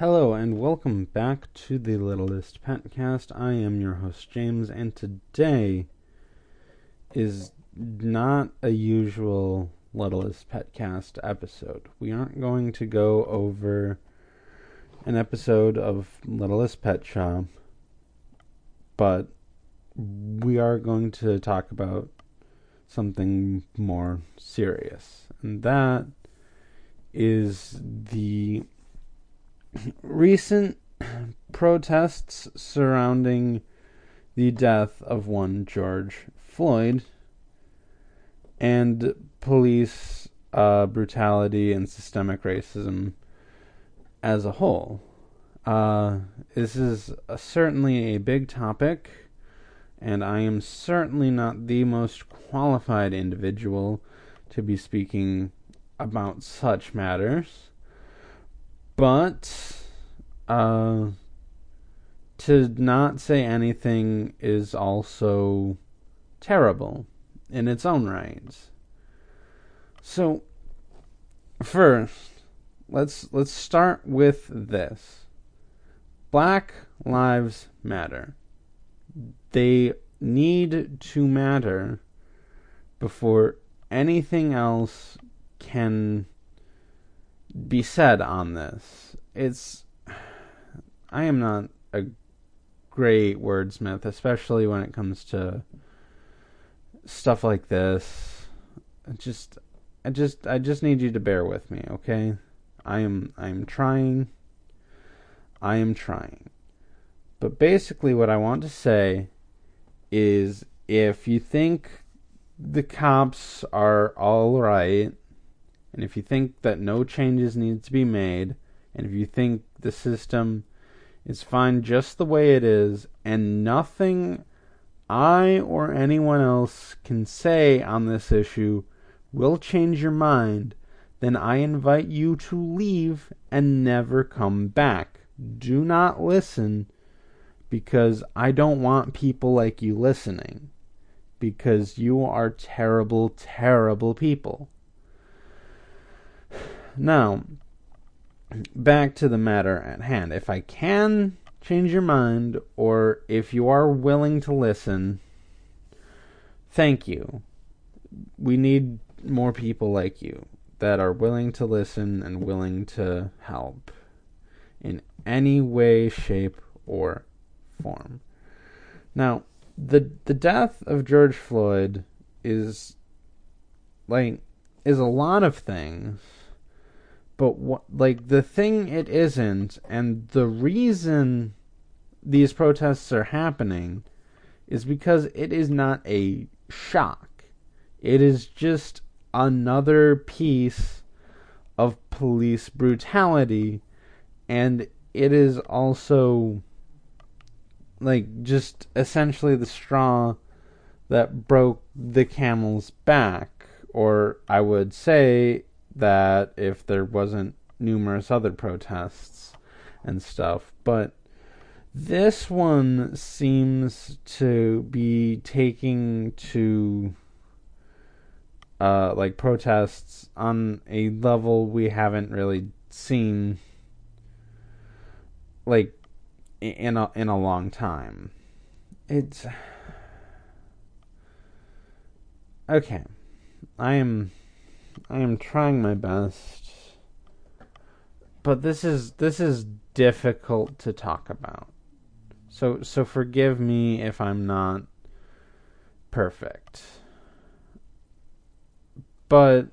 Hello and welcome back to the Littlest Petcast. I am your host James, and today is not a usual Littlest Petcast episode. We aren't going to go over an episode of Littlest Pet Shop, but we are going to talk about something more serious, and that is the recent protests surrounding the death of one George Floyd and police uh, brutality and systemic racism as a whole. Uh, this is a, certainly a big topic, and I am certainly not the most qualified individual to be speaking about such matters. But uh, to not say anything is also terrible in its own right. So first, let's let's start with this. Black lives matter. They need to matter before anything else can be said on this. It's I am not a great wordsmith, especially when it comes to stuff like this. I just I just I just need you to bear with me, okay? I am I am trying. I am trying. But basically what I want to say is if you think the cops are all right and if you think that no changes need to be made, and if you think the system is fine just the way it is, and nothing I or anyone else can say on this issue will change your mind, then I invite you to leave and never come back. Do not listen because I don't want people like you listening. Because you are terrible, terrible people. Now, back to the matter at hand. If I can change your mind, or if you are willing to listen, thank you. We need more people like you that are willing to listen and willing to help in any way, shape, or form. Now, the the death of George Floyd is like is a lot of things but what, like the thing it isn't, and the reason these protests are happening is because it is not a shock. It is just another piece of police brutality, and it is also like just essentially the straw that broke the camel's back, or I would say that if there wasn't numerous other protests and stuff. But this one seems to be taking to uh, like protests on a level we haven't really seen like in a in a long time. It's okay. I am I am trying my best. But this is this is difficult to talk about. So so forgive me if I'm not perfect. But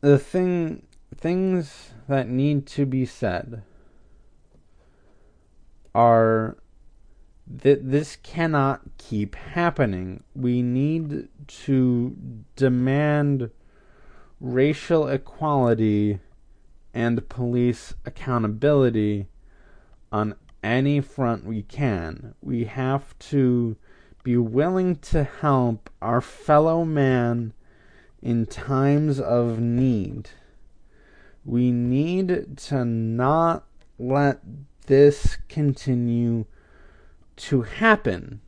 the thing things that need to be said are that this cannot keep happening. We need to demand racial equality and police accountability on any front we can. We have to be willing to help our fellow man in times of need. We need to not let this continue to happen.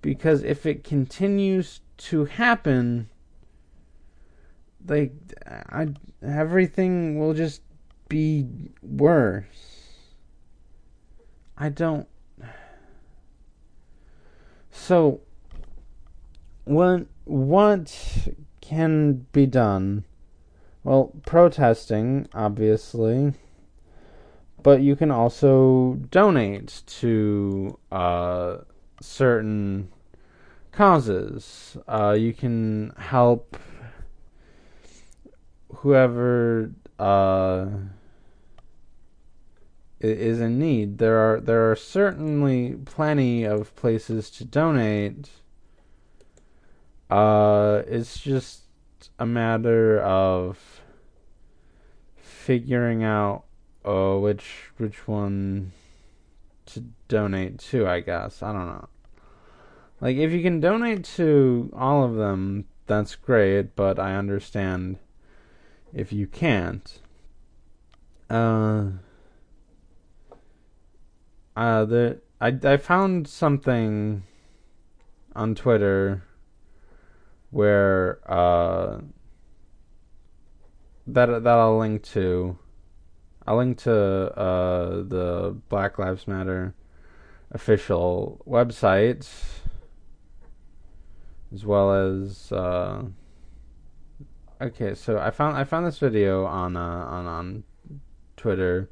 Because if it continues to happen, like I, everything will just be worse. I don't. So, what what can be done? Well, protesting, obviously, but you can also donate to uh, certain causes. Uh, you can help whoever uh, is in need. There are there are certainly plenty of places to donate. Uh, it's just a matter of figuring out uh, which which one to donate to. I guess I don't know. Like if you can donate to all of them, that's great. But I understand if you can't. Uh, uh, the I I found something on Twitter where uh that that I'll link to. I'll link to uh the Black Lives Matter official website as well as uh okay, so I found I found this video on uh, on on Twitter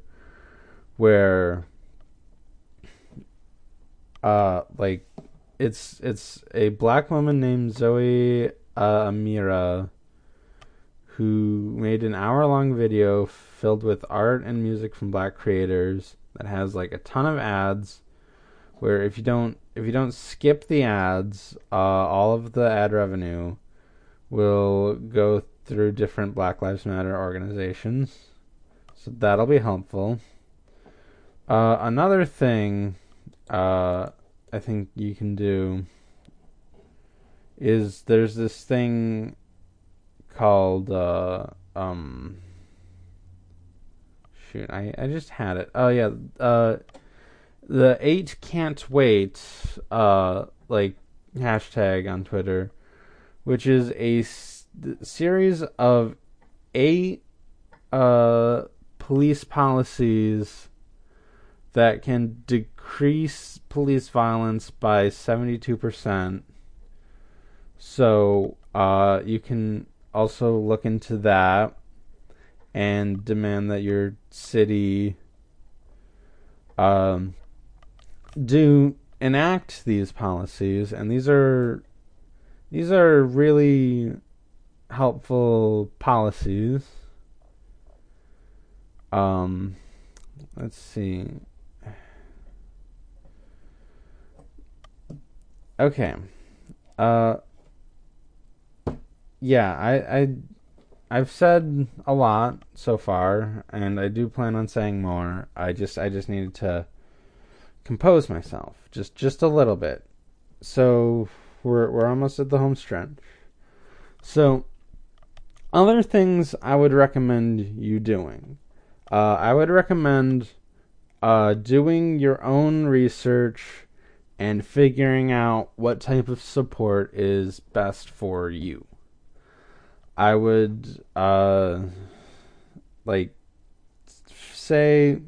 where uh like it's it's a black woman named Zoe uh, Amira who made an hour long video filled with art and music from black creators that has like a ton of ads where if you don't if you don't skip the ads uh, all of the ad revenue will go through different Black Lives Matter organizations. So that'll be helpful. Uh, another thing uh, I think you can do is there's this thing called uh, um shoot I, I just had it oh yeah uh the eight can't wait uh like hashtag on twitter which is a series of eight uh, police policies that can decrease police violence by 72%. So uh, you can also look into that and demand that your city um, do enact these policies. And these are these are really helpful policies. Um, let's see. Okay. Uh, yeah, I, I, I've said a lot so far, and I do plan on saying more. I just, I just needed to compose myself, just, just a little bit. So we're, we're almost at the home stretch. So other things I would recommend you doing. Uh, I would recommend uh, doing your own research and figuring out what type of support is best for you. I would uh, like say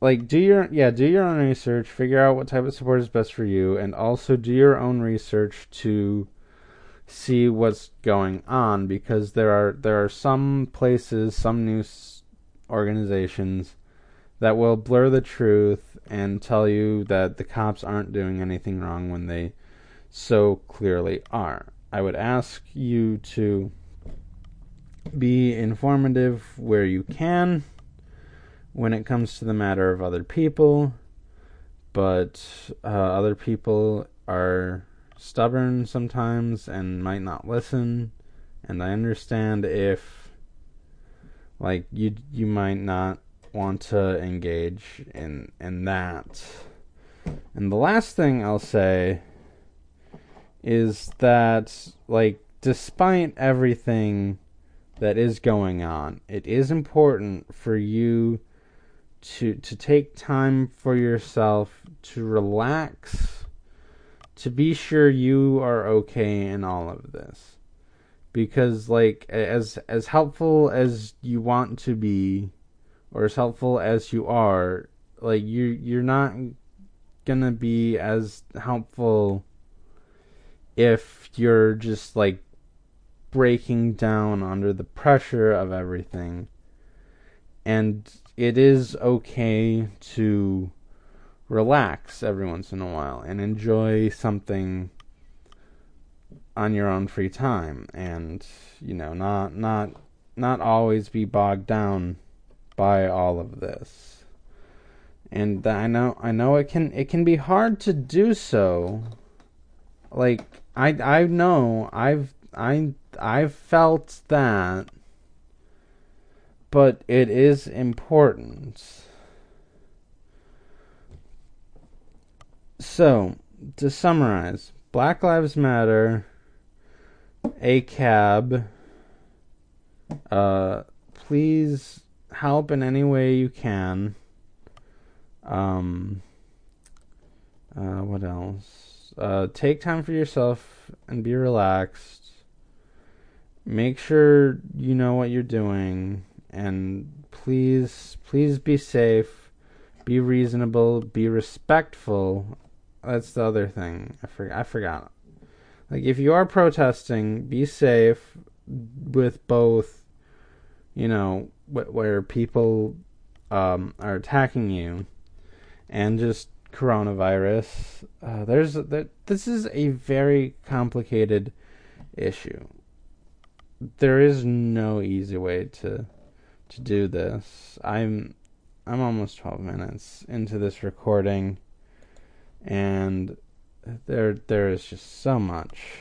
like do your yeah do your own research figure out what type of support is best for you and also do your own research to see what's going on because there are there are some places, some news organizations that will blur the truth and tell you that the cops aren't doing anything wrong when they so clearly are. I would ask you to be informative where you can when it comes to the matter of other people, but uh, other people are stubborn sometimes and might not listen and I understand if like you you might not want to engage in in that. And the last thing I'll say is that like despite everything that is going on, it is important for you to to take time for yourself to relax to be sure you are okay in all of this. because like as as helpful as you want to be or as helpful as you are like you you're not gonna be as helpful if you're just like breaking down under the pressure of everything. And it is okay to relax every once in a while and enjoy something on your own free time and you know not not not always be bogged down by all of this. And I know I know it can it can be hard to do so like I I know I've I I've felt that but it is important so to summarize Black Lives Matter ACAB, uh, please help in any way you can. Um, uh, what else? Uh, take time for yourself and be relaxed. Make sure you know what you're doing, and please, please be safe, be reasonable, be respectful. That's the other thing. I forgot. I forgot. Like if you are protesting, be safe with both, you know, wh- where people um, are attacking you, and just coronavirus. Uh, there's that. This is a very complicated issue. There is no easy way to to do this. I'm I'm almost 12 minutes into this recording and there there is just so much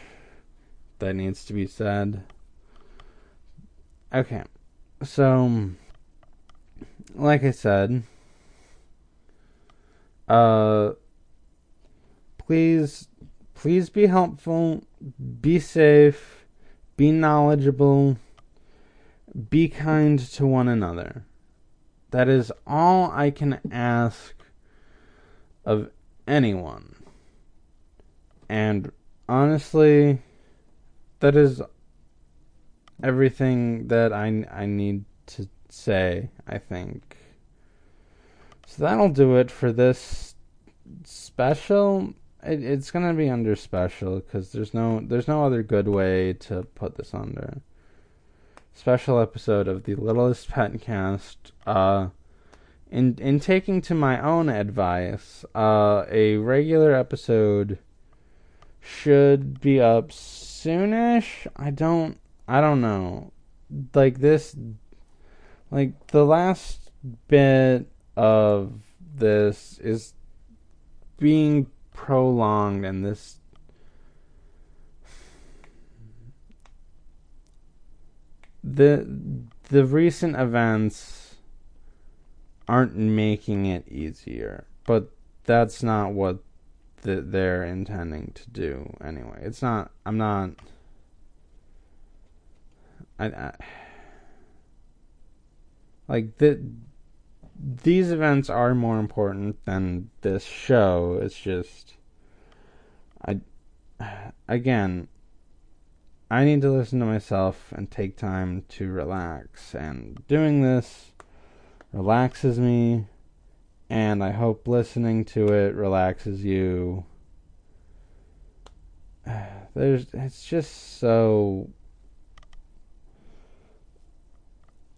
that needs to be said. Okay. So like I said, uh please please be helpful, be safe, be knowledgeable, be kind to one another. That is all I can ask of anyone. And honestly, that is everything that I, I need to say, I think. So that'll do it for this special. It, it's gonna be under special because there's no there's no other good way to put this under. Special episode of the Littlest Pet Cast. Uh, in in taking to my own advice, uh, a regular episode should be up soonish. I don't I don't know. Like this like the last bit of this is being prolonged and this the the recent events aren't making it easier but that's not what that they're intending to do anyway. It's not. I'm not. I, I like the these events are more important than this show. It's just I again I need to listen to myself and take time to relax and doing this relaxes me and I hope listening to it relaxes you. There's it's just so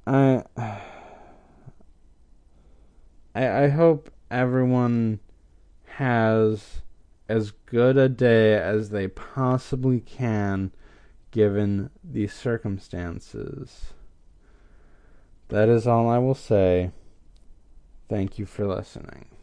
I I I hope everyone has as good a day as they possibly can given the circumstances. That is all I will say. Thank you for listening.